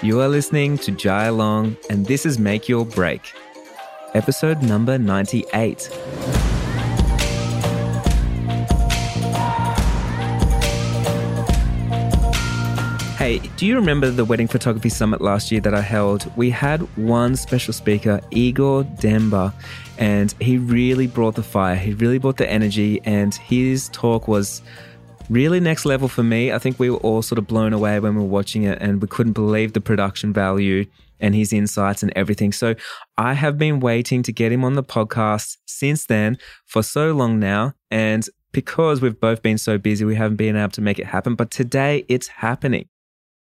You are listening to Jai Long, and this is Make Your Break, episode number 98. Hey, do you remember the wedding photography summit last year that I held? We had one special speaker, Igor Demba, and he really brought the fire. He really brought the energy, and his talk was really next level for me. I think we were all sort of blown away when we were watching it, and we couldn't believe the production value and his insights and everything. So I have been waiting to get him on the podcast since then for so long now. And because we've both been so busy, we haven't been able to make it happen. But today it's happening.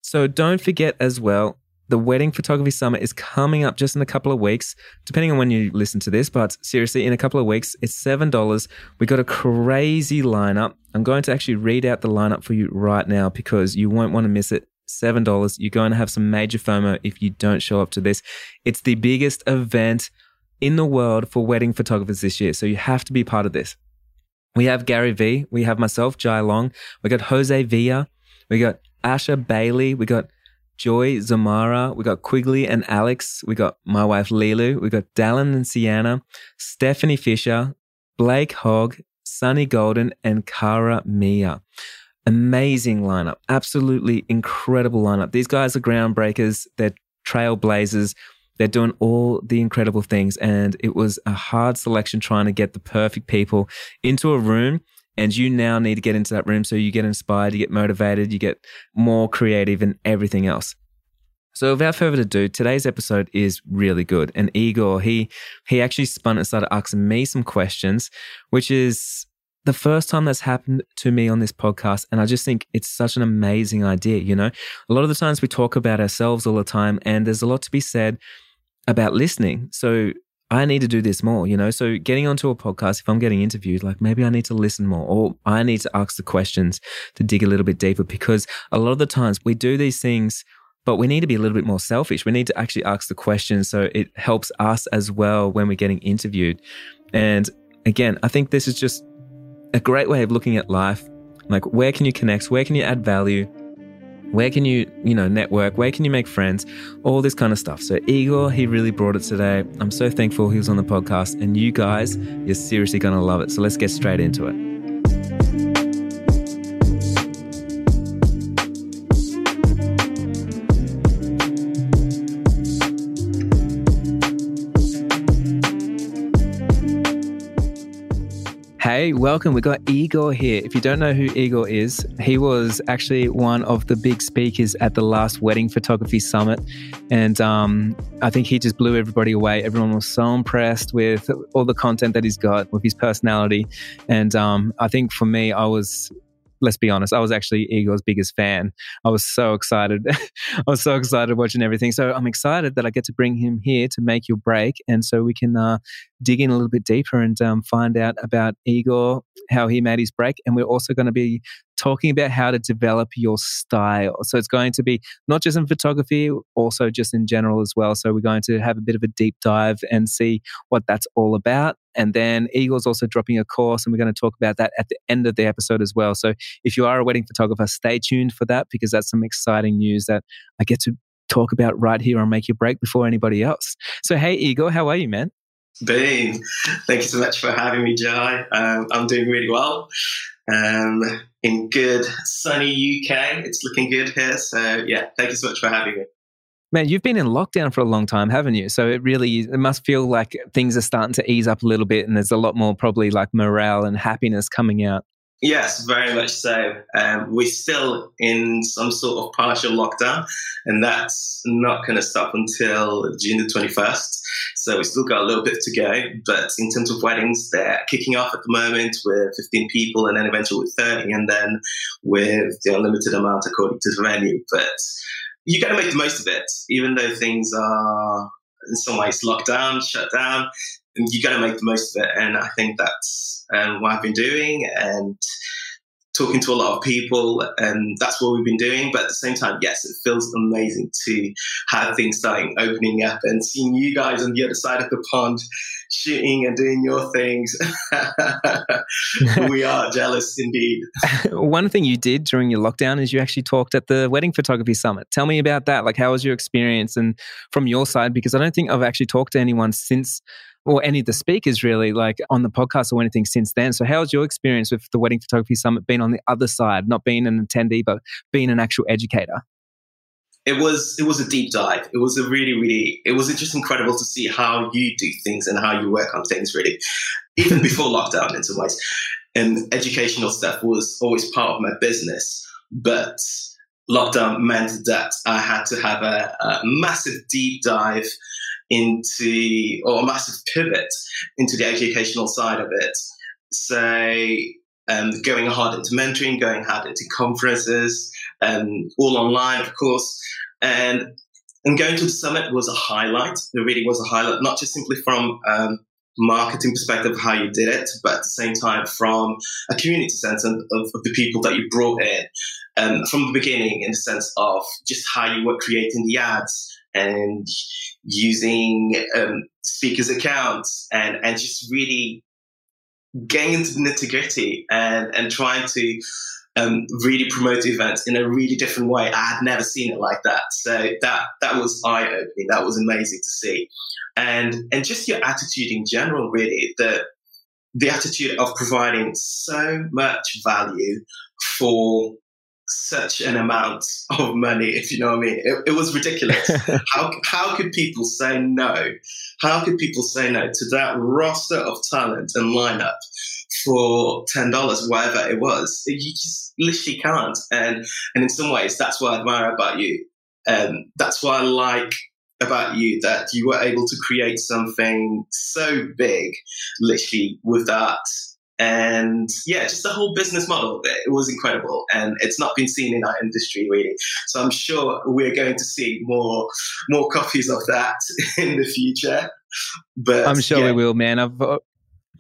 So don't forget as well, the Wedding Photography Summit is coming up just in a couple of weeks, depending on when you listen to this. But seriously, in a couple of weeks, it's $7. We got a crazy lineup. I'm going to actually read out the lineup for you right now because you won't want to miss it. $7. You're going to have some major FOMO if you don't show up to this. It's the biggest event in the world for wedding photographers this year. So you have to be part of this. We have Gary Vee. We have myself, Jai Long. We got Jose Villa. We got Asha Bailey. We got Joy Zamara. We got Quigley and Alex. We got my wife Lilu. We got Dallin and Sienna, Stephanie Fisher, Blake Hogg, Sunny Golden, and Cara Mia. Amazing lineup. Absolutely incredible lineup. These guys are groundbreakers. They're trailblazers. They're doing all the incredible things. And it was a hard selection trying to get the perfect people into a room and you now need to get into that room so you get inspired, you get motivated, you get more creative and everything else. So without further ado, today's episode is really good. And Igor, he he actually spun and started asking me some questions, which is the first time that's happened to me on this podcast. And I just think it's such an amazing idea. You know, a lot of the times we talk about ourselves all the time, and there's a lot to be said about listening. So I need to do this more, you know? So getting onto a podcast, if I'm getting interviewed, like maybe I need to listen more or I need to ask the questions to dig a little bit deeper because a lot of the times we do these things, but we need to be a little bit more selfish. We need to actually ask the questions so it helps us as well when we're getting interviewed. And again, I think this is just a great way of looking at life. Like, where can you connect? Where can you add value? Where can you, you know, network? Where can you make friends? All this kind of stuff. So Igor, he really brought it today. I'm so thankful he was on the podcast. And you guys, you're seriously going to love it. So let's get straight into it. Hey, welcome. We got Igor here. If you don't know who Igor is, he was actually one of the big speakers at the last Wedding Photography Summit. And um, I think he just blew everybody away. Everyone was so impressed with all the content that he's got, with his personality. And um, I think for me, I was let's be honest, I was actually Igor's biggest fan. I was so excited. I was so excited watching everything. So I'm excited that I get to bring him here to make your break. And so we can uh, dig in a little bit deeper and um, find out about Igor, how he made his break. And we're also going to be talking about how to develop your style. So it's going to be not just in photography, also just in general as well. So we're going to have a bit of a deep dive and see what that's all about. And then Igor's also dropping a course, and we're going to talk about that at the end of the episode as well. So if you are a wedding photographer, stay tuned for that because that's some exciting news that I get to talk about right here on Make Your Break before anybody else. So, hey, Igor, how are you, man? Boom. Thank you so much for having me, Jai. Um, I'm doing really well. Um, in good sunny UK. It's looking good here. So, yeah, thank you so much for having me. Man, you've been in lockdown for a long time, haven't you? So it really it must feel like things are starting to ease up a little bit and there's a lot more probably like morale and happiness coming out. Yes, very much so. Um, we're still in some sort of partial lockdown, and that's not going to stop until June the 21st. So we still got a little bit to go. But in terms of weddings, they're kicking off at the moment with 15 people, and then eventually with 30, and then with the unlimited amount according to the venue. But you got to make the most of it, even though things are in some ways locked down, shut down. And you got to make the most of it, and I think that's um, what I've been doing. And talking to a lot of people, and that's what we've been doing. But at the same time, yes, it feels amazing to have things starting opening up and seeing you guys on the other side of the pond shooting and doing your things. we are jealous indeed. One thing you did during your lockdown is you actually talked at the Wedding Photography Summit. Tell me about that. Like, how was your experience and from your side? Because I don't think I've actually talked to anyone since or any of the speakers really like on the podcast or anything since then. So how's your experience with the Wedding Photography Summit been on the other side, not being an attendee, but being an actual educator? It was it was a deep dive. It was a really really it was just incredible to see how you do things and how you work on things really, even before lockdown in some ways. And educational stuff was always part of my business, but lockdown meant that I had to have a, a massive deep dive into, or a massive pivot into the educational side of it. So, um, going hard into mentoring, going hard into conferences, um, all online, of course. And, and going to the summit was a highlight. It really was a highlight, not just simply from um, marketing perspective of how you did it, but at the same time from a community sense of, of the people that you brought in. Um, from the beginning, in the sense of just how you were creating the ads and using um, speakers' accounts and, and just really getting into the nitty gritty and, and trying to um, really promote events in a really different way. I had never seen it like that. So that that was eye opening. That was amazing to see, and and just your attitude in general, really the the attitude of providing so much value for such an amount of money, if you know what I mean. It, it was ridiculous. how, how could people say no? How could people say no to that roster of talent and lineup for $10, whatever it was? You just literally can't. And, and in some ways, that's what I admire about you. Um, that's what I like about you that you were able to create something so big, literally with that and yeah, just the whole business model it was incredible. And it's not been seen in our industry really. So I'm sure we're going to see more more copies of that in the future. But I'm sure yeah. we will, man. I've uh,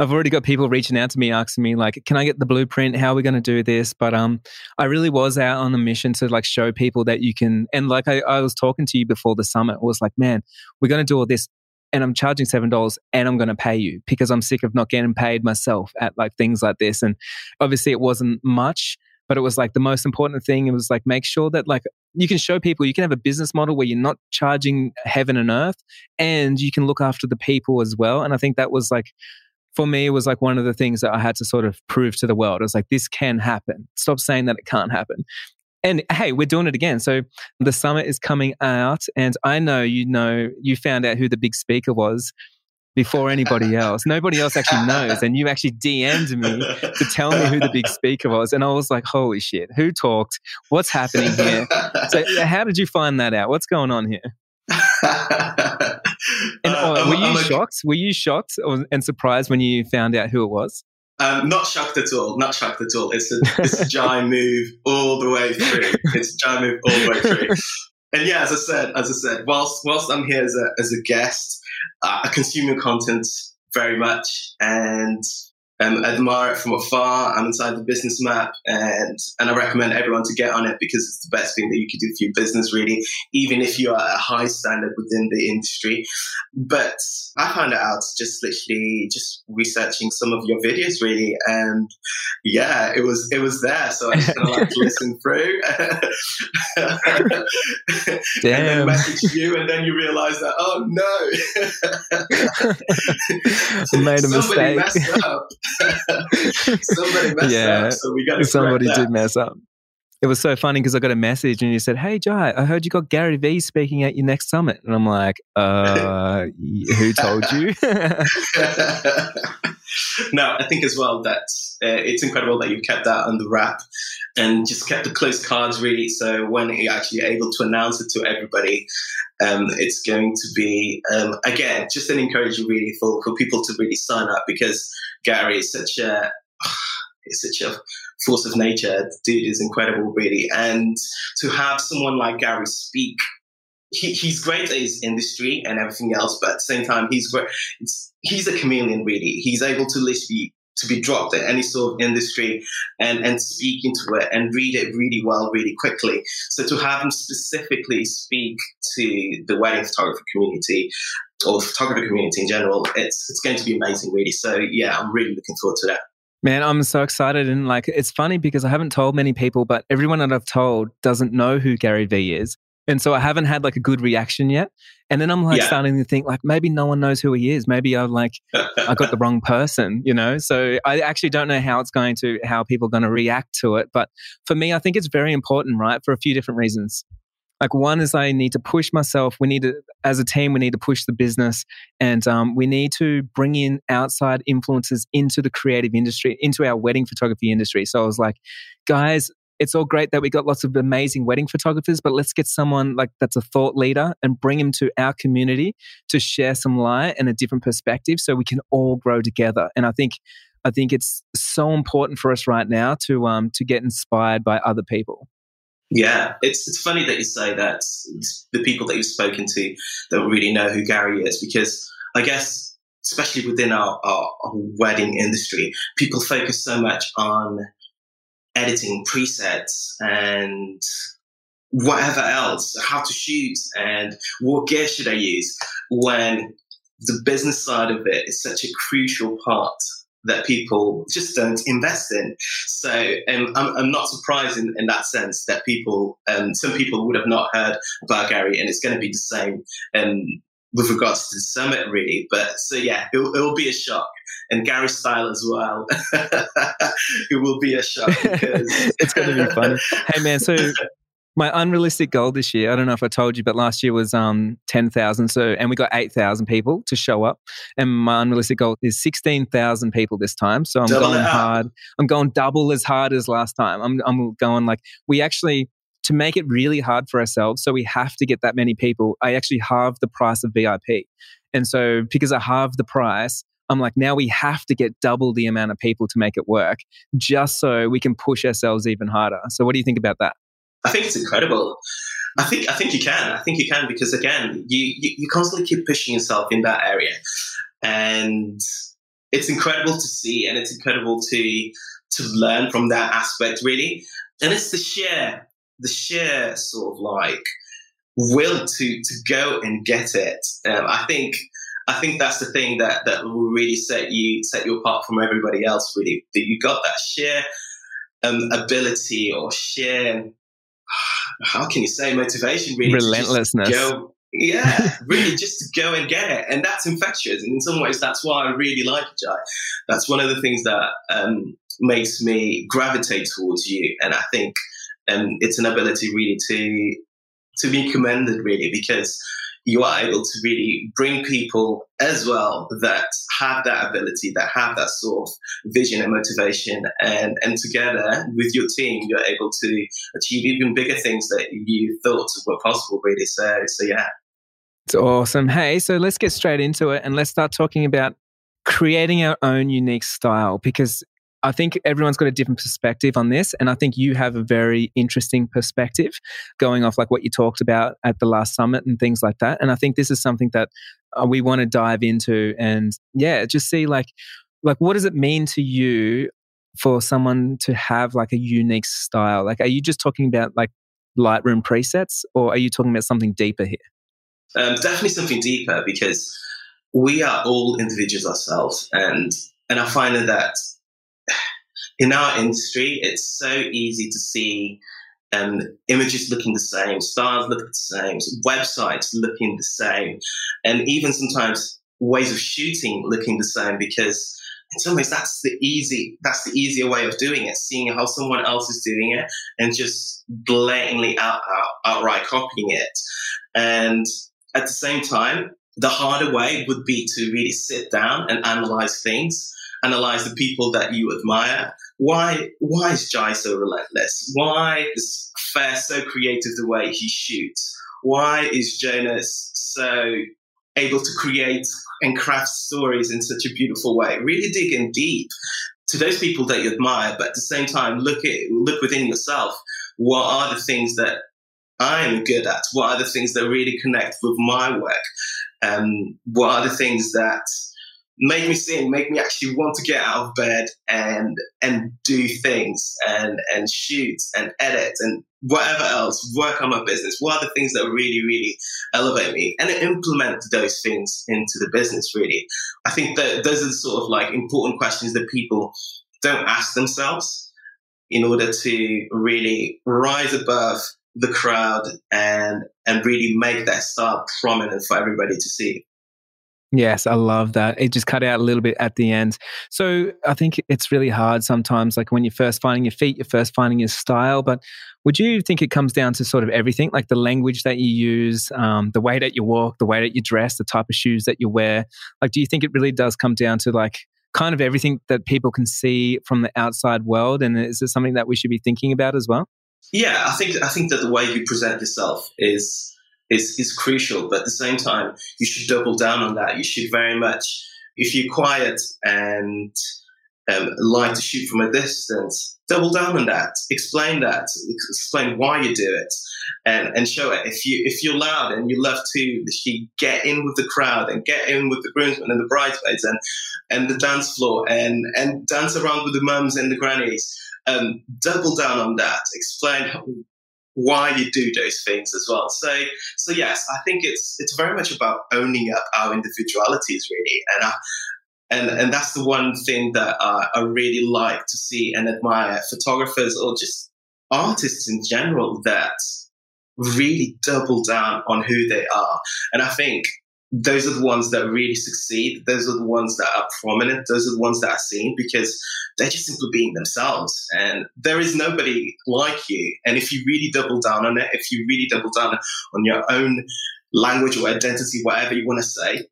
I've already got people reaching out to me asking me like, can I get the blueprint? How are we going to do this? But um, I really was out on a mission to like show people that you can. And like I, I was talking to you before the summit, was like, man, we're going to do all this and I'm charging seven dollars and I'm going to pay you because I'm sick of not getting paid myself at like things like this. And obviously, it wasn't much, but it was like the most important thing. It was like make sure that like you can show people you can have a business model where you're not charging heaven and earth, and you can look after the people as well. And I think that was like for me, it was like one of the things that I had to sort of prove to the world. It was like, this can happen. Stop saying that it can't happen. And hey, we're doing it again. So the summit is coming out, and I know you know you found out who the big speaker was before anybody else. Nobody else actually knows. And you actually DM'd me to tell me who the big speaker was. And I was like, holy shit, who talked? What's happening here? So, how did you find that out? What's going on here? and uh, were you shocked? Were you shocked and surprised when you found out who it was? Um, not shocked at all. Not shocked at all. It's a it's a giant move all the way through. It's a giant move all the way through. And yeah, as I said, as I said, whilst whilst I'm here as a as a guest, uh, I consume your content very much, and um, admire it from afar. I'm inside the business map, and and I recommend everyone to get on it because it's the best thing that you could do for your business, really, even if you are at a high standard within the industry. But I found it out just literally just researching some of your videos, really, and yeah, it was it was there. So I just kind of like listen through, and then message you, and then you realize that oh no, made a mistake. Somebody messed yeah, up, so we got somebody did mess up. It was so funny because I got a message and you said, "Hey, Jai, I heard you got Gary Vee speaking at your next summit," and I'm like, "Uh, who told you?" no, I think as well that uh, it's incredible that you've kept that under wrap and just kept the close cards really. So when you're actually able to announce it to everybody, um, it's going to be um, again just an encouragement really for, for people to really sign up because Gary is such a is such a force of nature. The dude is incredible, really, and to have someone like Gary speak. He, he's great at his industry and everything else, but at the same time, he's great. he's a chameleon, really. He's able to literally to be dropped in any sort of industry and, and speak into it and read it really well, really quickly. So to have him specifically speak to the wedding photography community or photography community in general, it's it's going to be amazing, really. So yeah, I'm really looking forward to that. Man, I'm so excited. And like, it's funny because I haven't told many people, but everyone that I've told doesn't know who Gary Vee is. And so I haven't had like a good reaction yet. And then I'm like yeah. starting to think like maybe no one knows who he is. Maybe I've like I got the wrong person, you know? So I actually don't know how it's going to how people are going to react to it. But for me, I think it's very important, right? For a few different reasons. Like one is I need to push myself. We need to, as a team, we need to push the business, and um, we need to bring in outside influences into the creative industry, into our wedding photography industry. So I was like, guys, it's all great that we got lots of amazing wedding photographers, but let's get someone like that's a thought leader and bring him to our community to share some light and a different perspective so we can all grow together. And I think I think it's so important for us right now to um to get inspired by other people. Yeah, it's it's funny that you say that the people that you've spoken to don't really know who Gary is because I guess especially within our, our, our wedding industry, people focus so much on editing presets and whatever else, how to shoot and what gear should I use when the business side of it is such a crucial part that people just don't invest in. So um, I'm, I'm, not surprised in, in, that sense that people, um, some people would have not heard about Gary, and it's going to be the same um, with regards to the summit, really. But so yeah, it'll, it'll be a shock. And Gary Style as well. it will be a shock. Because it's going to be fun. Hey man, so my unrealistic goal this year, I don't know if I told you, but last year was um, 10,000. So, and we got 8,000 people to show up. And my unrealistic goal is 16,000 people this time. So I'm double going hard. I'm going double as hard as last time. I'm, I'm going like, we actually, to make it really hard for ourselves, so we have to get that many people, I actually halved the price of VIP. And so because I halved the price, I'm like, now we have to get double the amount of people to make it work just so we can push ourselves even harder. So, what do you think about that? I think it's incredible. I think I think you can. I think you can because again, you, you, you constantly keep pushing yourself in that area, and it's incredible to see, and it's incredible to to learn from that aspect really. And it's the sheer the sheer sort of like will to to go and get it. Um, I think I think that's the thing that that will really set you set you apart from everybody else. Really, that you got that sheer um, ability or sheer how can you say motivation really relentlessness go, yeah really just to go and get it and that's infectious and in some ways that's why i really like jai that's one of the things that um, makes me gravitate towards you and i think um, it's an ability really to to be commended really because you are able to really bring people as well that have that ability, that have that sort of vision and motivation, and and together with your team, you're able to achieve even bigger things that you thought were possible. Really, so so yeah, it's awesome. Hey, so let's get straight into it and let's start talking about creating our own unique style because I think everyone's got a different perspective on this. And I think you have a very interesting perspective going off like what you talked about at the last summit and things like that. And I think this is something that uh, we want to dive into and yeah, just see like, like what does it mean to you for someone to have like a unique style? Like, are you just talking about like Lightroom presets or are you talking about something deeper here? Um, definitely something deeper because we are all individuals ourselves. And, and I find that in our industry, it's so easy to see um, images looking the same, styles looking the same, websites looking the same, and even sometimes ways of shooting looking the same because in some ways that's the easy that's the easier way of doing it seeing how someone else is doing it and just blatantly out, out, outright copying it and at the same time the harder way would be to really sit down and analyze things analyze the people that you admire. Why, why is Jai so relentless? Why is Fair so creative the way he shoots? Why is Jonas so able to create and craft stories in such a beautiful way? Really dig in deep to those people that you admire, but at the same time, look at look within yourself. What are the things that I'm good at? What are the things that really connect with my work? Um, what are the things that make me sing, make me actually want to get out of bed and and do things and and shoot and edit and whatever else, work on my business. What are the things that really, really elevate me? And implement those things into the business, really. I think that those are the sort of like important questions that people don't ask themselves in order to really rise above the crowd and and really make that star prominent for everybody to see. Yes, I love that. It just cut out a little bit at the end. So I think it's really hard sometimes, like when you're first finding your feet, you're first finding your style. But would you think it comes down to sort of everything, like the language that you use, um, the way that you walk, the way that you dress, the type of shoes that you wear? Like, do you think it really does come down to like kind of everything that people can see from the outside world? And is it something that we should be thinking about as well? Yeah, I think I think that the way you present yourself is is is crucial, but at the same time, you should double down on that. You should very much, if you're quiet and um, like to shoot from a distance, double down on that. Explain that. Explain why you do it, and and show it. If you if you're loud and you love to get in with the crowd and get in with the groomsmen and the bridesmaids and and the dance floor and and dance around with the mums and the grannies um, double down on that, explain why you do those things as well. So, so yes, I think it's it's very much about owning up our individualities, really, and I, and and that's the one thing that uh, I really like to see and admire photographers or just artists in general that really double down on who they are. And I think those are the ones that really succeed. Those are the ones that are prominent. Those are the ones that are seen because they're just simply being themselves. And there is nobody like you. And if you really double down on it, if you really double down on your own language or identity, whatever you want to say,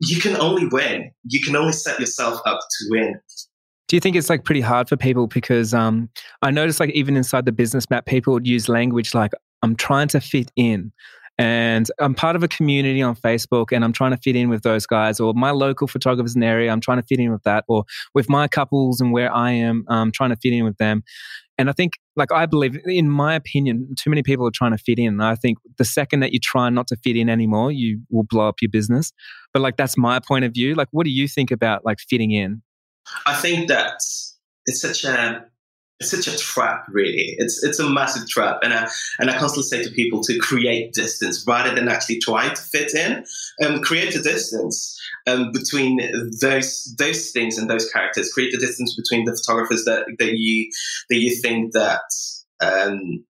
you can only win. You can only set yourself up to win. Do you think it's like pretty hard for people because um, I noticed like even inside the business map, people would use language like I'm trying to fit in. And I'm part of a community on Facebook and I'm trying to fit in with those guys, or my local photographers in the area, I'm trying to fit in with that, or with my couples and where I am, I'm trying to fit in with them. And I think, like, I believe, in my opinion, too many people are trying to fit in. I think the second that you try not to fit in anymore, you will blow up your business. But, like, that's my point of view. Like, what do you think about, like, fitting in? I think that it's such a it's such a trap, really. It's it's a massive trap, and I and I constantly say to people to create distance rather than actually try to fit in. Um, create a distance um, between those those things and those characters. Create a distance between the photographers that that you that you think that um,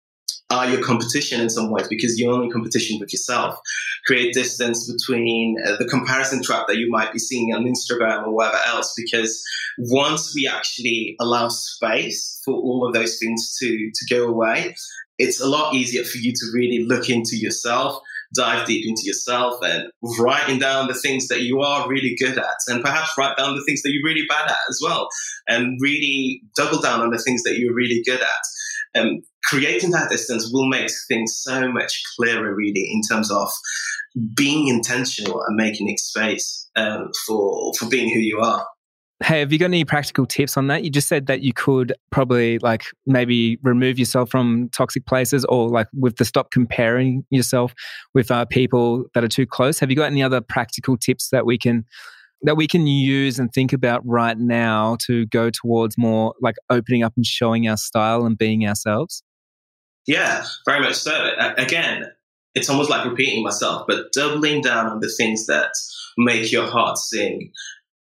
are your competition in some ways because you're only competition with yourself. Create distance between uh, the comparison trap that you might be seeing on Instagram or whatever else. Because once we actually allow space for all of those things to to go away, it's a lot easier for you to really look into yourself dive deep into yourself and writing down the things that you are really good at and perhaps write down the things that you're really bad at as well and really double down on the things that you're really good at. Um, creating that distance will make things so much clearer, really, in terms of being intentional and making space um, for for being who you are. Hey, have you got any practical tips on that? You just said that you could probably like maybe remove yourself from toxic places or like with the stop comparing yourself with uh, people that are too close. Have you got any other practical tips that we can that we can use and think about right now to go towards more like opening up and showing our style and being ourselves? Yeah, very much so. Again, it's almost like repeating myself, but doubling down on the things that make your heart sing.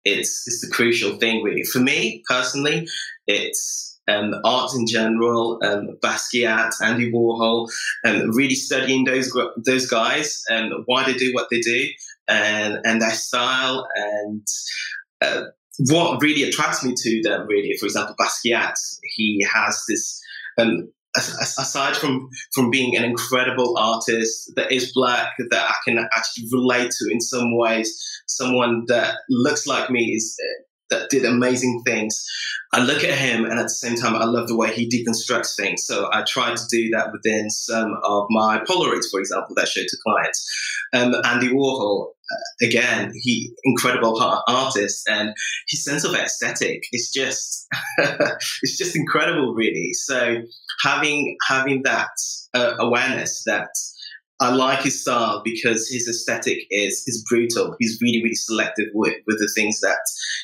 It's, it's the crucial thing, really. For me personally, it's um, art in general, um, Basquiat, Andy Warhol, and really studying those those guys and why they do what they do, and and their style, and uh, what really attracts me to them. Really, for example, Basquiat, he has this um, aside from from being an incredible artist that is black that I can actually relate to in some ways, someone that looks like me is that did amazing things. I look at him and at the same time, I love the way he deconstructs things. So I try to do that within some of my Polaroids, for example, that I show to clients. Um, Andy Warhol, uh, again, he incredible artist and his sense of aesthetic is just, it's just incredible, really. So having, having that uh, awareness that I like his style because his aesthetic is is brutal. He's really really selective with with the things that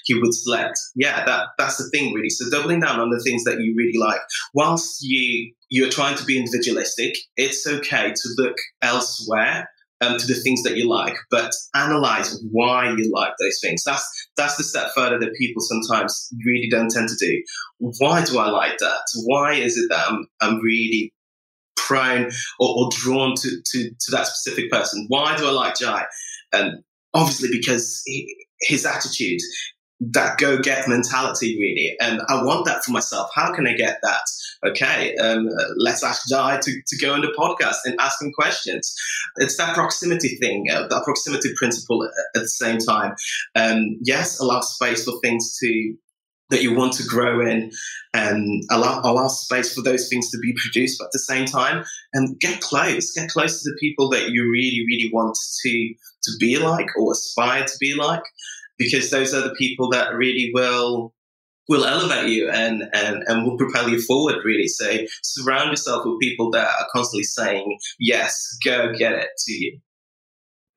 he would select. Yeah, that that's the thing really. So doubling down on the things that you really like, whilst you you're trying to be individualistic, it's okay to look elsewhere um, to the things that you like, but analyze why you like those things. That's that's the step further that people sometimes really don't tend to do. Why do I like that? Why is it that I'm, I'm really prone or, or drawn to, to, to that specific person? Why do I like Jai? And obviously because he, his attitude, that go get mentality really. And i want that for myself. How can i get that? Okay um, let's ask jai to, to go on the podcast and ask him questions. It's that proximity thing uh, that proximity principle at, at the same time. Um, yes allow space for things to that you want to grow in and allow, allow space for those things to be produced but at the same time and get close. Get close to the people that you really really want to to be like or aspire to be like because those are the people that really will will elevate you and, and, and will propel you forward really. So surround yourself with people that are constantly saying, yes, go get it to you.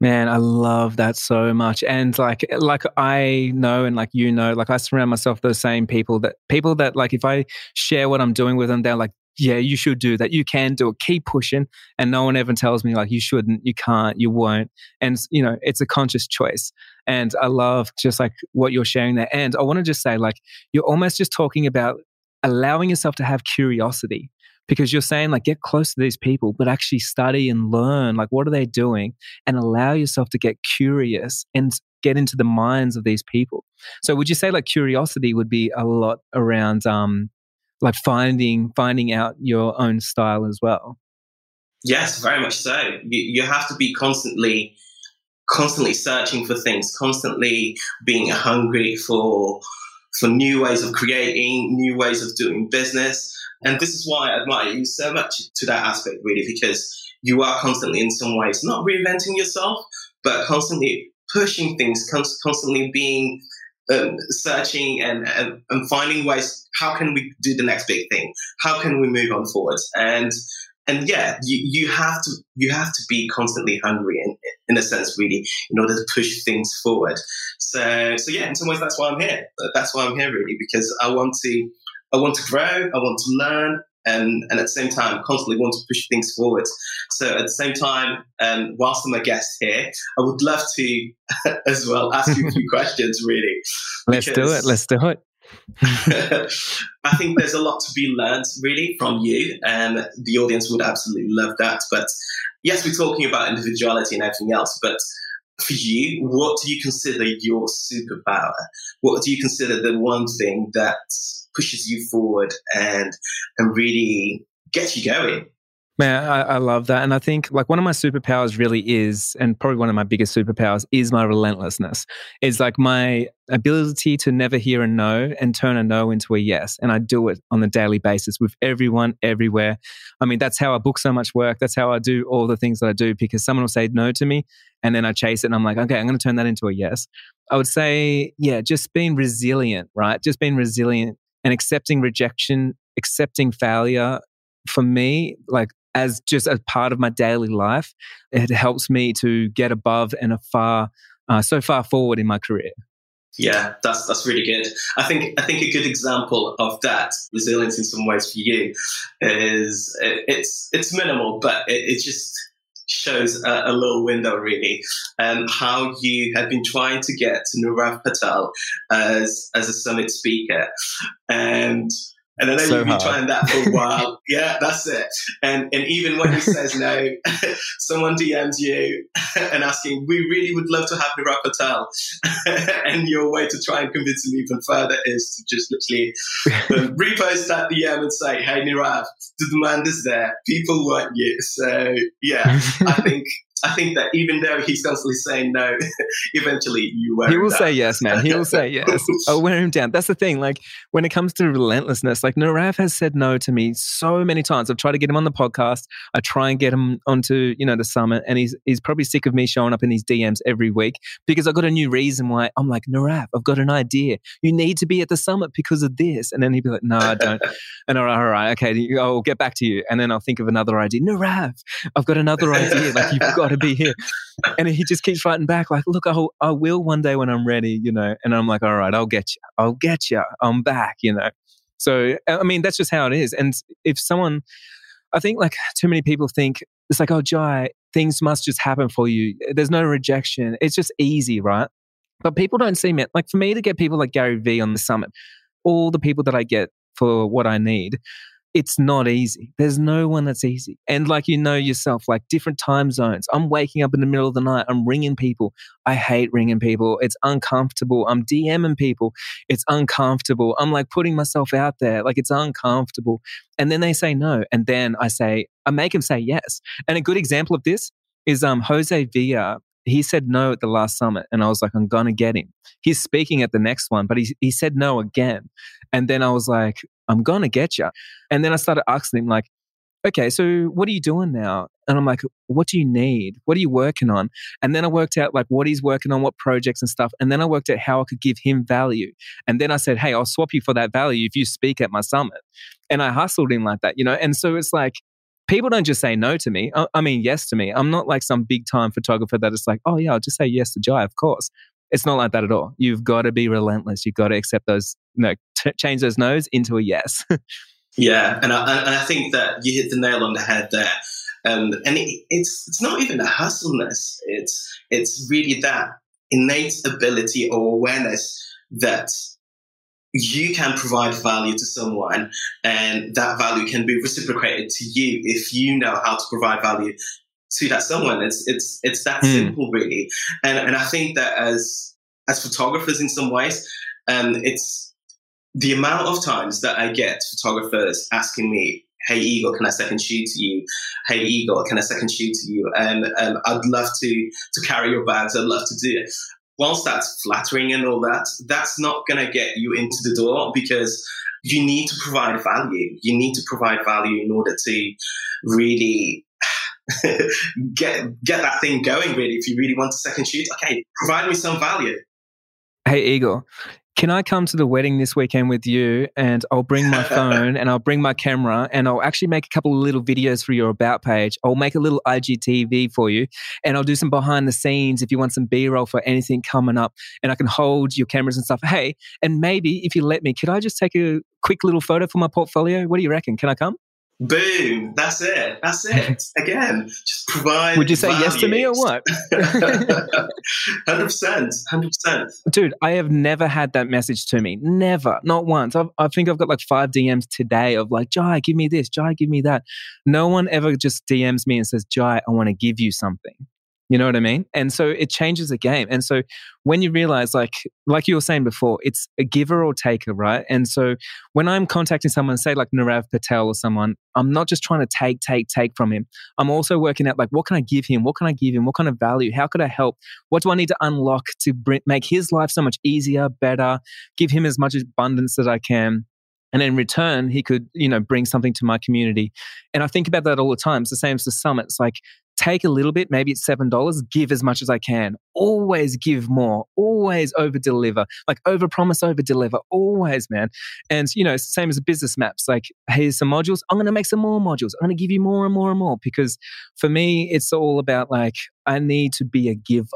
Man, I love that so much. And like like I know and like you know, like I surround myself with those same people that people that like if I share what I'm doing with them, they're like, yeah, you should do that. You can do it. Keep pushing. And no one ever tells me like you shouldn't, you can't, you won't. And you know, it's a conscious choice. And I love just like what you're sharing there. And I want to just say, like, you're almost just talking about allowing yourself to have curiosity because you're saying like get close to these people but actually study and learn like what are they doing and allow yourself to get curious and get into the minds of these people so would you say like curiosity would be a lot around um like finding finding out your own style as well yes very much so you, you have to be constantly constantly searching for things, constantly being hungry for for new ways of creating, new ways of doing business. And this is why I admire you so much to that aspect, really, because you are constantly, in some ways, not reinventing yourself, but constantly pushing things, constantly being um, searching and, and, and finding ways. How can we do the next big thing? How can we move on forward? And and yeah, you, you have to you have to be constantly hungry in, in a sense, really, in order to push things forward. So so yeah, in some ways that's why I'm here. That's why I'm here really, because I want to I want to grow, I want to learn, and, and at the same time constantly want to push things forward. So at the same time, um, whilst I'm a guest here, I would love to as well ask you a few questions really. Let's do it. Let's do it. I think there's a lot to be learned really from you, and the audience would absolutely love that. But yes, we're talking about individuality and everything else, but for you, what do you consider your superpower? What do you consider the one thing that pushes you forward and and really gets you going? Man, I, I, love that. And I think like one of my superpowers really is, and probably one of my biggest superpowers is my relentlessness. Is like my ability to never hear a no and turn a no into a yes. And I do it on a daily basis with everyone, everywhere. I mean, that's how I book so much work. That's how I do all the things that I do because someone will say no to me and then I chase it and I'm like, okay, I'm going to turn that into a yes. I would say, yeah, just being resilient, right? Just being resilient and accepting rejection, accepting failure. For me, like as just a part of my daily life, it helps me to get above and a far, uh, so far forward in my career. Yeah, that's that's really good. I think I think a good example of that resilience in some ways for you is it's it's minimal, but it, it just shows a, a, little window really and how you have been trying to get to Nirav Patel as as a summit speaker and and I know so you've been hard. trying that for a while. yeah, that's it. And and even when he says no, someone DMs you and asking, "We really would love to have Nirav Patel," and your way to try and convince him even further is to just literally um, repost that DM and say, "Hey, Nirav, the demand is there. People want you." So yeah, I think I think that even though he's constantly saying no, eventually you wear He will say yes, man. He will say yes. I'll oh, wear him down. That's the thing. Like when it comes to relentlessness, like Nirav has said no to me so many times. I've tried to get him on the podcast. I try and get him onto, you know, the summit. And he's he's probably sick of me showing up in these DMs every week because I've got a new reason why I'm like, Nirav, I've got an idea. You need to be at the summit because of this. And then he'd be like, No, I don't. and all right, all right, okay, I'll get back to you. And then I'll think of another idea. Nirav, I've got another idea. Like you've got to be here. And he just keeps writing back, like, look, I'll, I will one day when I'm ready, you know. And I'm like, all right, I'll get you. I'll get you. I'm back, you know. So, I mean, that's just how it is. And if someone, I think like too many people think it's like, oh, Jai, things must just happen for you. There's no rejection. It's just easy, right? But people don't see it. Like for me to get people like Gary Vee on the summit, all the people that I get for what I need, it's not easy. There's no one that's easy. And like you know yourself, like different time zones. I'm waking up in the middle of the night. I'm ringing people. I hate ringing people. It's uncomfortable. I'm DMing people. It's uncomfortable. I'm like putting myself out there. Like it's uncomfortable. And then they say no. And then I say, I make them say yes. And a good example of this is um, Jose Villa he said no at the last summit and I was like, I'm going to get him. He's speaking at the next one, but he, he said no again. And then I was like, I'm going to get you. And then I started asking him, like, okay, so what are you doing now? And I'm like, what do you need? What are you working on? And then I worked out like what he's working on, what projects and stuff. And then I worked out how I could give him value. And then I said, hey, I'll swap you for that value if you speak at my summit. And I hustled him like that, you know? And so it's like, people don't just say no to me. I, I mean, yes to me. I'm not like some big time photographer that is like, oh, yeah, I'll just say yes to Jai, of course. It's not like that at all. You've got to be relentless. You've got to accept those, you know, t- change those no's into a yes. yeah. And I, and I think that you hit the nail on the head there. Um, and it, it's it's not even a hustleness. It's it's really that innate ability or awareness that you can provide value to someone and that value can be reciprocated to you if you know how to provide value to that someone it's it's it's that mm. simple really and and i think that as as photographers in some ways um it's the amount of times that i get photographers asking me hey Igor, can I second shoot to you? Hey Igor, can I second shoot to you? And um, I'd love to to carry your bags. I'd love to do it whilst that's flattering and all that, that's not going to get you into the door because you need to provide value. You need to provide value in order to really get get that thing going. Really, if you really want a second shoot, okay, provide me some value. Hey, Igor, can I come to the wedding this weekend with you and I'll bring my phone and I'll bring my camera and I'll actually make a couple of little videos for your about page. I'll make a little IGTV for you and I'll do some behind the scenes if you want some B roll for anything coming up and I can hold your cameras and stuff. Hey, and maybe if you let me, could I just take a quick little photo for my portfolio? What do you reckon? Can I come? Boom. That's it. That's it. Again, just provide. Would you say value. yes to me or what? 100%. 100%. Dude, I have never had that message to me. Never. Not once. I've, I think I've got like five DMs today of like, Jai, give me this. Jai, give me that. No one ever just DMs me and says, Jai, I want to give you something. You know what I mean? And so it changes the game. And so when you realize, like, like you were saying before, it's a giver or taker, right? And so when I'm contacting someone, say like Nirav Patel or someone, I'm not just trying to take, take, take from him. I'm also working out like, what can I give him? What can I give him? What kind of value? How could I help? What do I need to unlock to bring, make his life so much easier, better, give him as much abundance as I can? and in return he could you know bring something to my community and i think about that all the time it's the same as the summits like take a little bit, maybe it's $7, give as much as I can. Always give more, always over deliver, like over promise, over deliver, always, man. And, you know, it's the same as business maps. Like, here's some modules. I'm going to make some more modules. I'm going to give you more and more and more because for me, it's all about like, I need to be a giver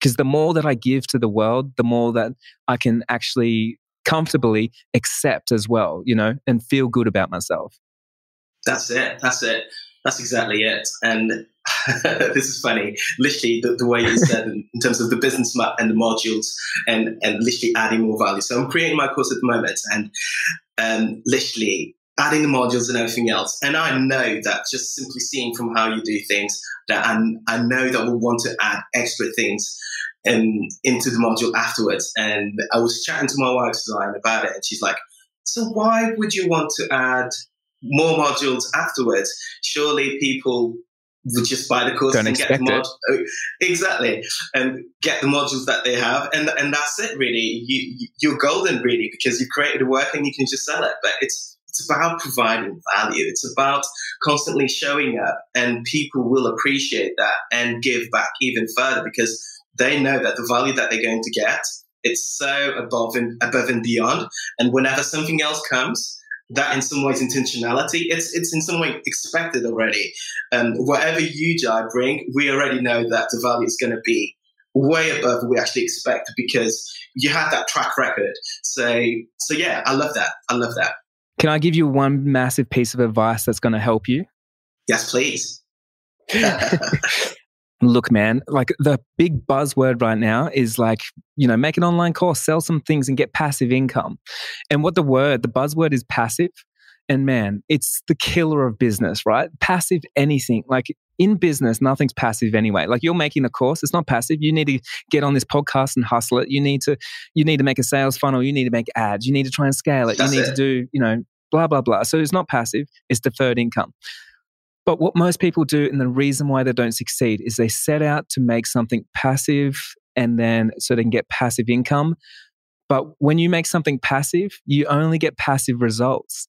because the more that I give to the world, the more that I can actually comfortably accept as well, you know, and feel good about myself. That's it. That's it. That's exactly it. And this is funny. Literally, the, the way you said in, terms of the business map and the modules, and and literally adding more value. So I'm creating my course at the moment, and um, literally adding the modules and everything else. And I know that just simply seeing from how you do things, that I, I know that we'll want to add extra things um, into the module afterwards. And I was chatting to my wife design about it, and she's like, "So why would you want to add more modules afterwards? Surely people just buy the course Don't and get the mod- oh, exactly. And get the modules that they have and and that's it really. You you- you're golden really because you've created a work and you can just sell it. But it's it's about providing value. It's about constantly showing up and people will appreciate that and give back even further because they know that the value that they're going to get it's so above and above and beyond. And whenever something else comes that in some ways intentionality it's it's in some way expected already. Um, whatever you Jai bring we already know that the value is going to be way above what we actually expect because you have that track record. So so yeah i love that. I love that. Can I give you one massive piece of advice that's going to help you? yes please Look, man, like the big buzzword right now is like, you know, make an online course, sell some things and get passive income. And what the word, the buzzword is passive. And man, it's the killer of business, right? Passive anything. Like in business, nothing's passive anyway. Like you're making a course, it's not passive. You need to get on this podcast and hustle it. You need to, you need to make a sales funnel. You need to make ads. You need to try and scale it. That's you need it. to do, you know, blah, blah, blah. So it's not passive, it's deferred income. But what most people do, and the reason why they don't succeed, is they set out to make something passive and then so they can get passive income. But when you make something passive, you only get passive results,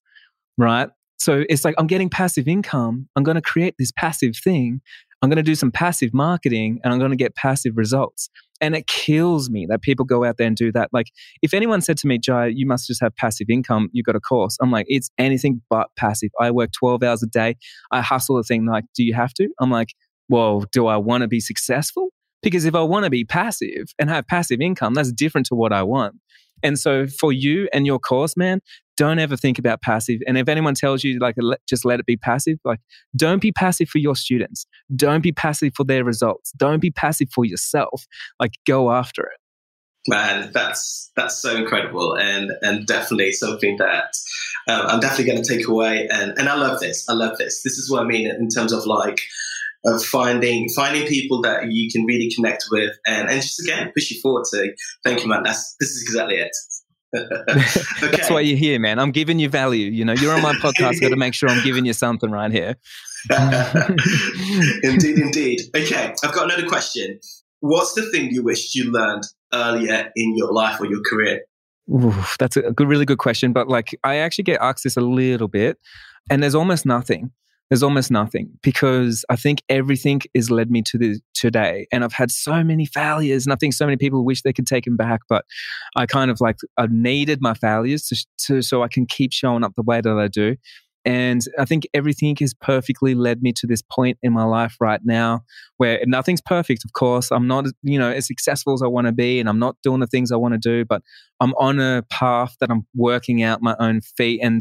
right? So it's like, I'm getting passive income. I'm going to create this passive thing. I'm going to do some passive marketing and I'm going to get passive results. And it kills me that people go out there and do that. Like, if anyone said to me, Jai, you must just have passive income, you've got a course. I'm like, it's anything but passive. I work 12 hours a day. I hustle the thing. Like, do you have to? I'm like, well, do I want to be successful? Because if I want to be passive and have passive income, that's different to what I want. And so for you and your course, man, don't ever think about passive. And if anyone tells you like just let it be passive, like don't be passive for your students. Don't be passive for their results. Don't be passive for yourself. Like go after it. man that's that's so incredible and and definitely something that um, i'm definitely going to take away and and i love this i love this this is what i mean in terms of like of finding finding people that you can really connect with and and just again push you forward to thank you man that's this is exactly it okay. That's why you're here, man. I'm giving you value. You know, you're on my podcast. Got to make sure I'm giving you something right here. indeed, indeed. Okay, I've got another question. What's the thing you wished you learned earlier in your life or your career? Oof, that's a good, really good question. But like, I actually get asked this a little bit, and there's almost nothing. There's almost nothing because I think everything has led me to the today, and I've had so many failures, and I think so many people wish they could take them back. But I kind of like I needed my failures to, to so I can keep showing up the way that I do. And I think everything has perfectly led me to this point in my life right now where nothing's perfect, of course. I'm not, you know, as successful as I want to be and I'm not doing the things I want to do, but I'm on a path that I'm working out my own feet. And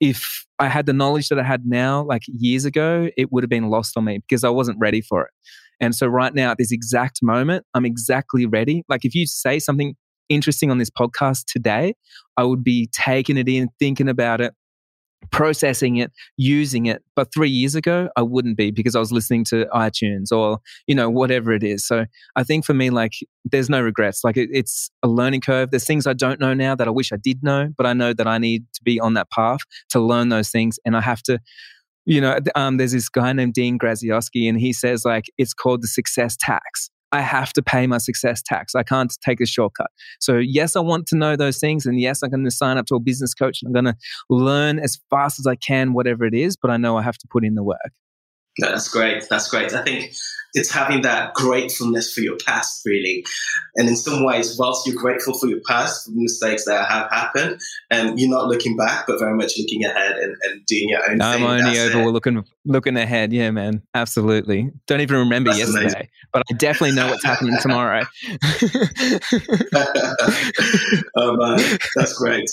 if I had the knowledge that I had now, like years ago, it would have been lost on me because I wasn't ready for it. And so right now, at this exact moment, I'm exactly ready. Like if you say something interesting on this podcast today, I would be taking it in, thinking about it, processing it, using it. But three years ago, I wouldn't be because I was listening to iTunes or, you know, whatever it is. So I think for me, like, there's no regrets. Like, it, it's a learning curve. There's things I don't know now that I wish I did know, but I know that I need to be on that path to learn those things. And I have to, you know, um, there's this guy named Dean Graziosi, and he says, like, it's called the success tax. I have to pay my success tax. I can't take a shortcut. So, yes, I want to know those things. And yes, I'm going to sign up to a business coach and I'm going to learn as fast as I can, whatever it is. But I know I have to put in the work. No, that's great. That's great. I think it's having that gratefulness for your past, really. And in some ways, whilst you're grateful for your past, for the mistakes that have happened, and you're not looking back, but very much looking ahead and, and doing your own thing. I'm only That's over it. looking looking ahead. Yeah, man. Absolutely. Don't even remember That's yesterday, amazing. but I definitely know what's happening tomorrow. oh man, that's great.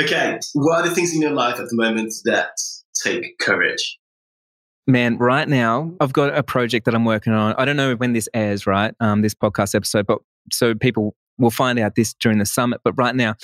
Okay, what are the things in your life at the moment that take courage? Man, right now I've got a project that I'm working on. I don't know when this airs, right? Um, this podcast episode, but so people will find out this during the summit. But right now,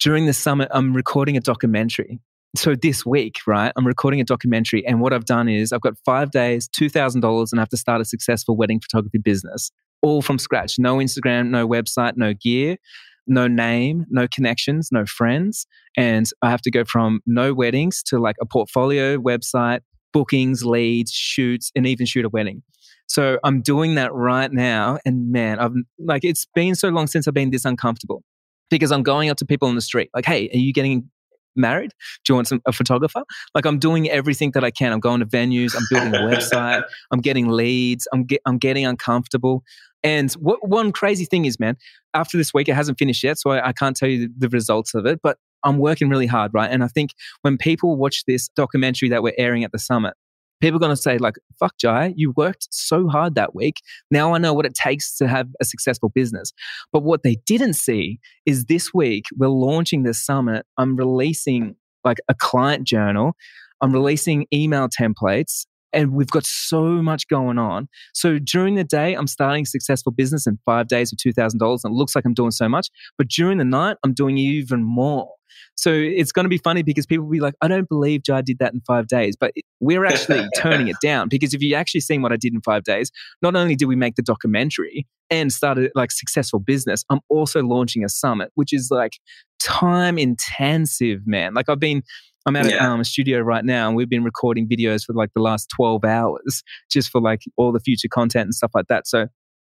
during the summit, I'm recording a documentary. So this week, right, I'm recording a documentary, and what I've done is I've got five days, two thousand dollars, and I have to start a successful wedding photography business, all from scratch. No Instagram, no website, no gear, no name, no connections, no friends, and I have to go from no weddings to like a portfolio website, bookings, leads, shoots, and even shoot a wedding. So I'm doing that right now. And man, I've like, it's been so long since I've been this uncomfortable because I'm going up to people on the street, like, hey, are you getting married? Do you want some, a photographer? Like I'm doing everything that I can. I'm going to venues. I'm building a website. I'm getting leads. I'm get, I'm getting uncomfortable. And what one crazy thing is, man, after this week, it hasn't finished yet, so I, I can't tell you the, the results of it. But I'm working really hard, right? And I think when people watch this documentary that we're airing at the summit, people are going to say like fuck jai you worked so hard that week. Now i know what it takes to have a successful business. But what they didn't see is this week we're launching this summit. I'm releasing like a client journal. I'm releasing email templates and we've got so much going on. So during the day, I'm starting a successful business in five days with $2,000 and it looks like I'm doing so much. But during the night, I'm doing even more. So it's going to be funny because people will be like, I don't believe Jai did that in five days. But we're actually turning it down because if you actually seen what I did in five days, not only did we make the documentary and started like successful business, I'm also launching a summit, which is like time intensive, man. Like I've been I'm at yeah. um, a studio right now and we've been recording videos for like the last 12 hours just for like all the future content and stuff like that. So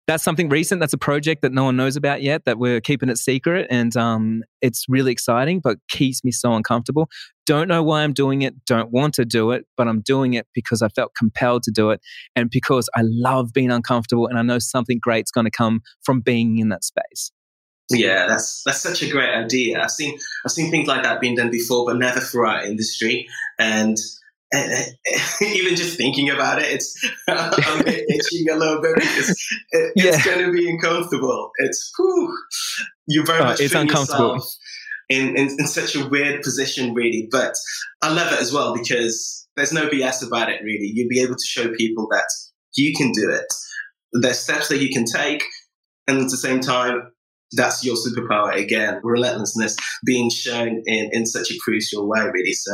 that's something recent. That's a project that no one knows about yet that we're keeping it secret. And um, it's really exciting, but keeps me so uncomfortable. Don't know why I'm doing it. Don't want to do it, but I'm doing it because I felt compelled to do it and because I love being uncomfortable and I know something great's going to come from being in that space. Yeah, that's that's such a great idea. I've seen I've seen things like that being done before, but never for our industry. And, eh, eh, and even just thinking about it, it's I'm itching a little bit because it, it's yeah. going to be uncomfortable. It's whew, you're very oh, much it's uncomfortable. In, in, in such a weird position, really. But I love it as well because there's no BS about it, really. You'll be able to show people that you can do it. There's steps that you can take, and at the same time, that's your superpower again relentlessness being shown in in such a crucial way really so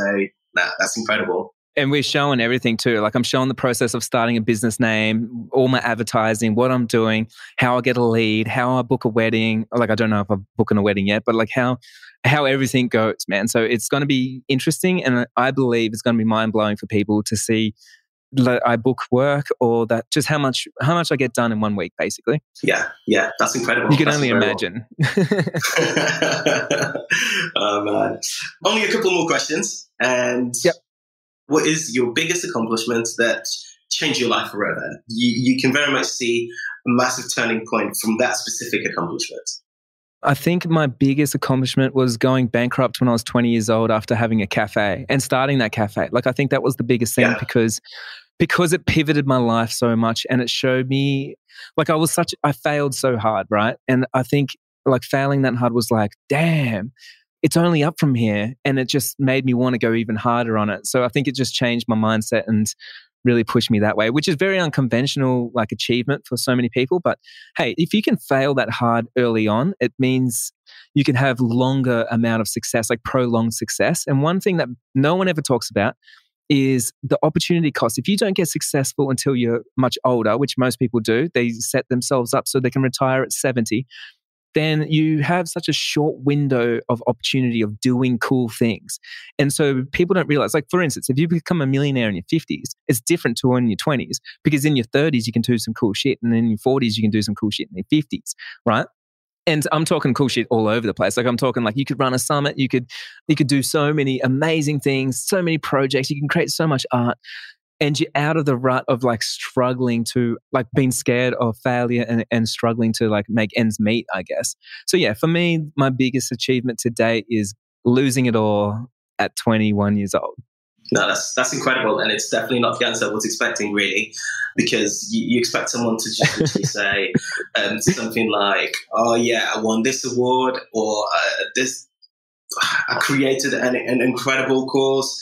nah, that's incredible and we're showing everything too. Like I'm showing the process of starting a business name, all my advertising, what I'm doing, how I get a lead, how I book a wedding. Like I don't know if I'm booking a wedding yet, but like how how everything goes, man. So it's going to be interesting, and I believe it's going to be mind blowing for people to see I book work or that just how much how much I get done in one week basically. Yeah, yeah, that's incredible. You can that's only imagine. oh man. Only a couple more questions. And yep. what is your biggest accomplishment that changed your life forever? You you can very much see a massive turning point from that specific accomplishment. I think my biggest accomplishment was going bankrupt when I was 20 years old after having a cafe and starting that cafe. Like I think that was the biggest thing yeah. because because it pivoted my life so much and it showed me like I was such I failed so hard, right? And I think like failing that hard was like, damn, it's only up from here. And it just made me want to go even harder on it. So I think it just changed my mindset and really pushed me that way, which is very unconventional like achievement for so many people. But hey, if you can fail that hard early on, it means you can have longer amount of success, like prolonged success. And one thing that no one ever talks about is the opportunity cost. If you don't get successful until you're much older, which most people do, they set themselves up so they can retire at 70, then you have such a short window of opportunity of doing cool things. And so people don't realize, like, for instance, if you become a millionaire in your 50s, it's different to when in your 20s because in your 30s, you can do some cool shit. And in your 40s, you can do some cool shit in your 50s, right? and I'm talking cool shit all over the place. Like I'm talking like you could run a summit, you could you could do so many amazing things, so many projects, you can create so much art. And you're out of the rut of like struggling to like being scared of failure and, and struggling to like make ends meet, I guess. So yeah, for me, my biggest achievement to date is losing it all at 21 years old. No, that's that's incredible, and it's definitely not the answer I was expecting, really, because you, you expect someone to just say um, something like, "Oh yeah, I won this award," or uh, "This I created an, an incredible course."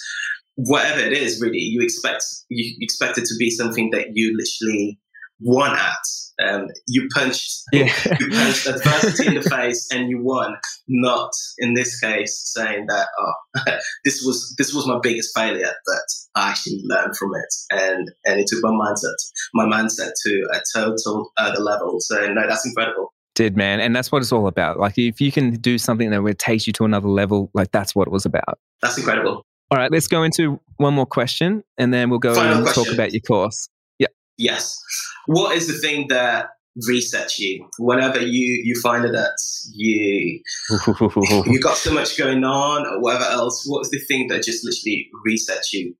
Whatever it is, really, you expect you expect it to be something that you literally won at um, you punched yeah. you punched adversity in the face and you won. Not in this case saying that oh this was this was my biggest failure, but I actually learned from it and and it took my mindset my mindset to a total other level. So no, that's incredible. Did man, and that's what it's all about. Like if you can do something that would take you to another level, like that's what it was about. That's incredible. All right, let's go into one more question and then we'll go Final and question. talk about your course. Yeah. Yes. What is the thing that resets you whenever you you find that you you got so much going on or whatever else what's the thing that just literally resets you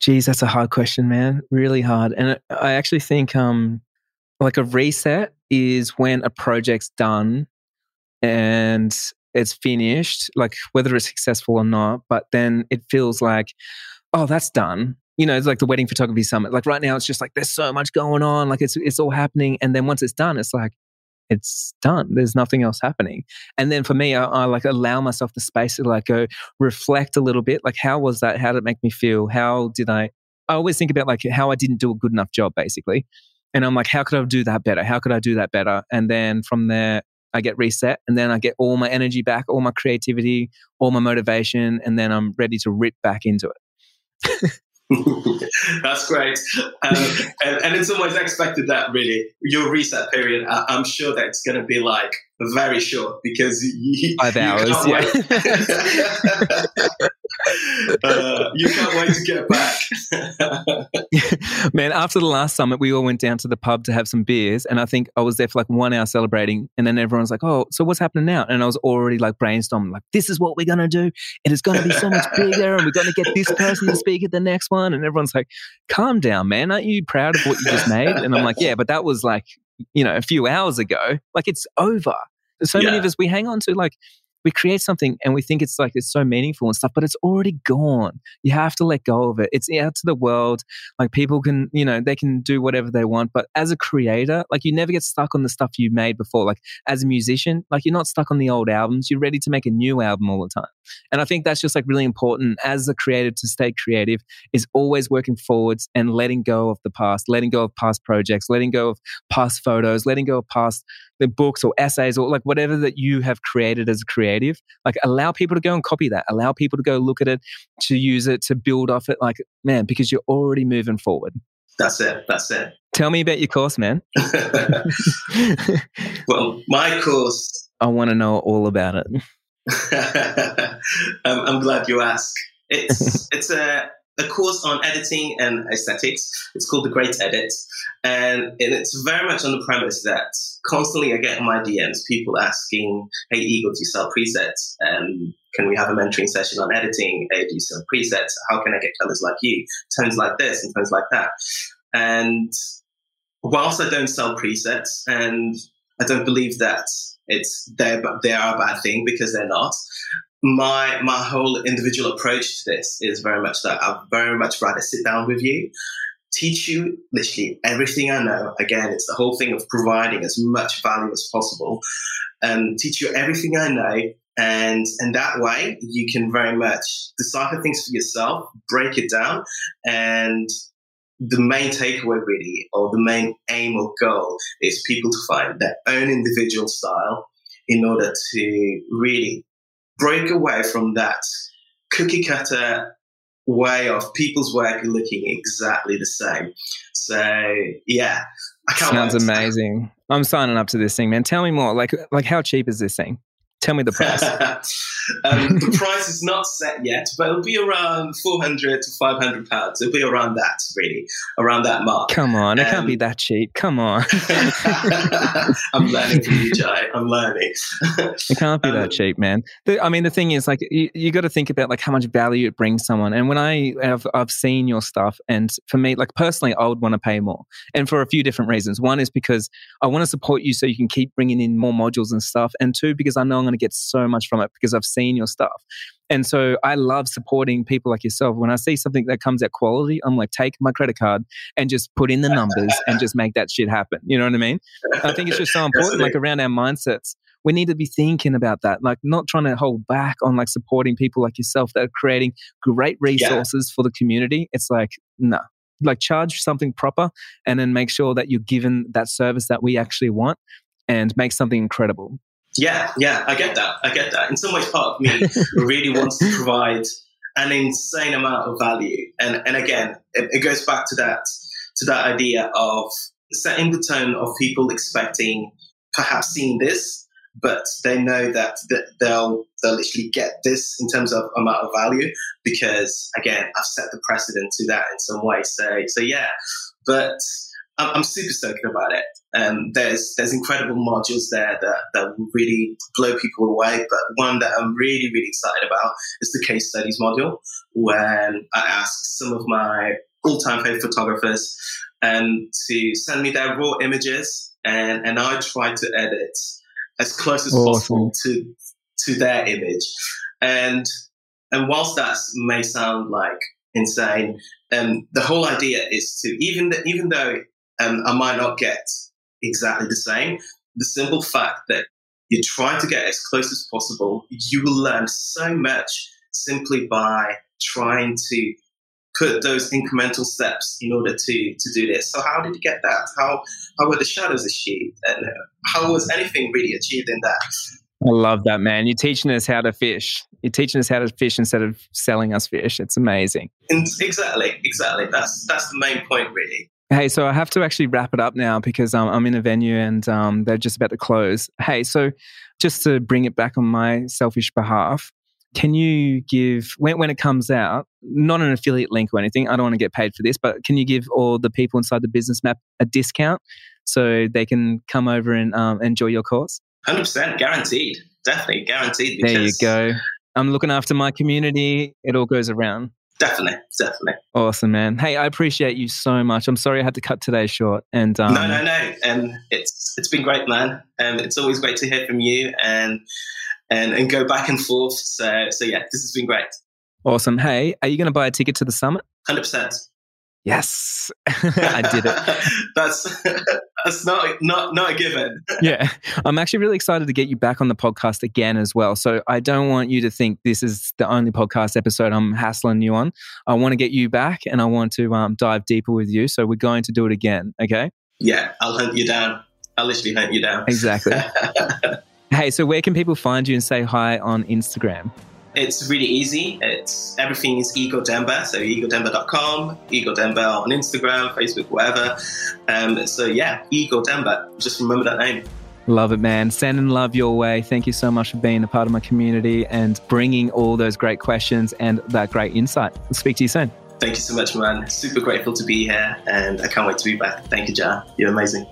Geez, that's a hard question, man. Really hard. And I actually think um like a reset is when a project's done and it's finished, like whether it's successful or not, but then it feels like, oh, that's done. You know, it's like the wedding photography summit. Like right now, it's just like there's so much going on, like it's it's all happening, and then once it's done, it's like it's done. There's nothing else happening. And then for me, I, I, like allow myself the space to like go reflect a little bit. Like, how was that? How did it make me feel? How did I? I always think about like how I didn't do a good enough job, basically. And I'm like, how could I do that better? How could I do that better? And then from there, I get reset and then I get all my energy back, all my creativity, all my motivation, and then I'm ready to rip back into it. That's great. Um, and, and in some ways, I expected that really. Your reset period, I, am sure that it's going to be like very short because you, five hours. You can't, yeah. uh, you can't wait to get back. Man, after the last summit, we all went down to the pub to have some beers, and I think I was there for like one hour celebrating, and then everyone's like, "Oh, so what's happening now?" And I was already like brainstorming, like, "This is what we're gonna do, and it's gonna be so much bigger, and we're gonna get this person to speak at the next one." And everyone's like, "Calm down, man. Aren't you proud of what you just made?" And I'm like, "Yeah, but that was like you know, a few hours ago. Like it's over. So yeah. many of us, we hang on to like we create something and we think it's like it's so meaningful and stuff, but it's already gone. You have to let go of it. It's out to the world. Like people can, you know, they can do whatever they want. But as a creator, like you never get stuck on the stuff you made before. Like as a musician, like you're not stuck on the old albums. You're ready to make a new album all the time. And I think that's just like really important as a creator to stay creative is always working forwards and letting go of the past, letting go of past projects, letting go of past photos, letting go of past the books or essays or like whatever that you have created as a creative like allow people to go and copy that. Allow people to go look at it to use it to build off it like man because you're already moving forward. That's it. That's it. Tell me about your course man. Well my course i want to know all about it. Um, i'm glad you asked it's it's a a course on editing and aesthetics. It's called The Great Edit. And, it's very much on the premise that constantly I get my DMs people asking, Hey, Igor, do you sell presets? Can we have a mentoring session on editing? Hey, do you sell presets? How can I get colors like you? Tones like this and tones like that. And whilst I don't sell presets and I don't believe that it's they're, they are a bad thing because they're not my my whole individual approach to this is very much that I'd very much rather sit down with you, teach you literally everything I know. Again, it's the whole thing of providing as much value as possible, and teach you everything I know. And and that way you can very much decipher things for yourself, break it down, and the main takeaway really, or the main aim or goal is people to find their own individual style in order to really break away from that cookie cutter way of people's work looking exactly the same. So yeah, I can't Sounds amazing. I'm signing up to this thing, man. Tell me more. Like, like how cheap is this thing? Tell me the price. um, the price is not set yet, but it'll be around 400 to 500 pounds. It'll be around that, really, around that mark. Come on, it um, can't be um, that cheap. Come on. I'm learning from you, Jai. I'm learning. it can't be um, that cheap, man. The, I mean, the thing is, like, you, you got to think about like how much value it brings someone. And when I have, I've seen your stuff, and for me, like personally, I would want to pay more, and for a few different reasons. One is because I want to support you so you can keep bringing in more modules and stuff, and two, because I know I'm going to get so much from it because I've seen your stuff. And so I love supporting people like yourself. When I see something that comes at quality, I'm like, take my credit card and just put in the numbers and just make that shit happen. You know what I mean? I think it's just so important, like around our mindsets. We need to be thinking about that, like not trying to hold back on like supporting people like yourself that are creating great resources yeah. for the community. It's like, no, like charge something proper and then make sure that you're given that service that we actually want and make something incredible. Yeah, yeah, I get that. I get that. In some ways, part of me really wants to provide an insane amount of value. And and again, it, it goes back to that to that idea of setting the tone of people expecting perhaps seeing this, but they know that, that they'll they'll literally get this in terms of amount of value because again, I've set the precedent to that in some way. So so yeah, but I'm, I'm super stoked about it. Um, there's there's incredible modules there that, that will really blow people away. But one that I'm really really excited about is the case studies module, when I asked some of my all-time favorite photographers um, to send me their raw images, and and I try to edit as close as awesome. possible to to their image. And and whilst that may sound like insane, um, the whole idea is to even even though um, I might not get exactly the same, the simple fact that you try to get as close as possible, you will learn so much simply by trying to put those incremental steps in order to to do this. So how did you get that? How how were the shadows achieved, and uh, how was anything really achieved in that? I love that, man. You're teaching us how to fish. You're teaching us how to fish instead of selling us fish. It's amazing. And exactly, exactly. That's that's the main point, really. Hey, so I have to actually wrap it up now because um, I'm in a venue and um, they're just about to close. Hey, so just to bring it back on my selfish behalf, can you give when, when it comes out not an affiliate link or anything i don't want to get paid for this but can you give all the people inside the business map a discount so they can come over and um, enjoy your course? 100% guaranteed. Definitely guaranteed there you go. I'm looking after my community. It all goes around definitely definitely awesome man hey i appreciate you so much i'm sorry i had to cut today short and um, no no no and it's it's been great man and it's always great to hear from you and and, and go back and forth. So, so yeah, this has been great. Awesome. Hey, are you going to buy a ticket to the summit? 100%. Yes, I did it. that's that's not not not a given. yeah, I'm actually really excited to get you back on the podcast again as well. So I don't want you to think this is the only podcast episode I'm hassling you on. I want to get you back, and I want to um, dive deeper with you. So we're going to do it again. Okay? Yeah, I'll hunt you down. I'll literally hunt you down. Exactly. Hey, so where can people find you and say hi on Instagram? It's really easy. It's everything is Igor Demba, so igordemba.com, Igor Demba on Instagram, Facebook, whatever. Um, so yeah, Igor Demba. Just remember that name. Love it, man. Sending love your way. Thank you so much for being a part of my community and bringing all those great questions and that great insight. I'll speak to you soon. Thank you so much, man. Super grateful to be here and I can't wait to be back. Thank you, Jai. You're amazing.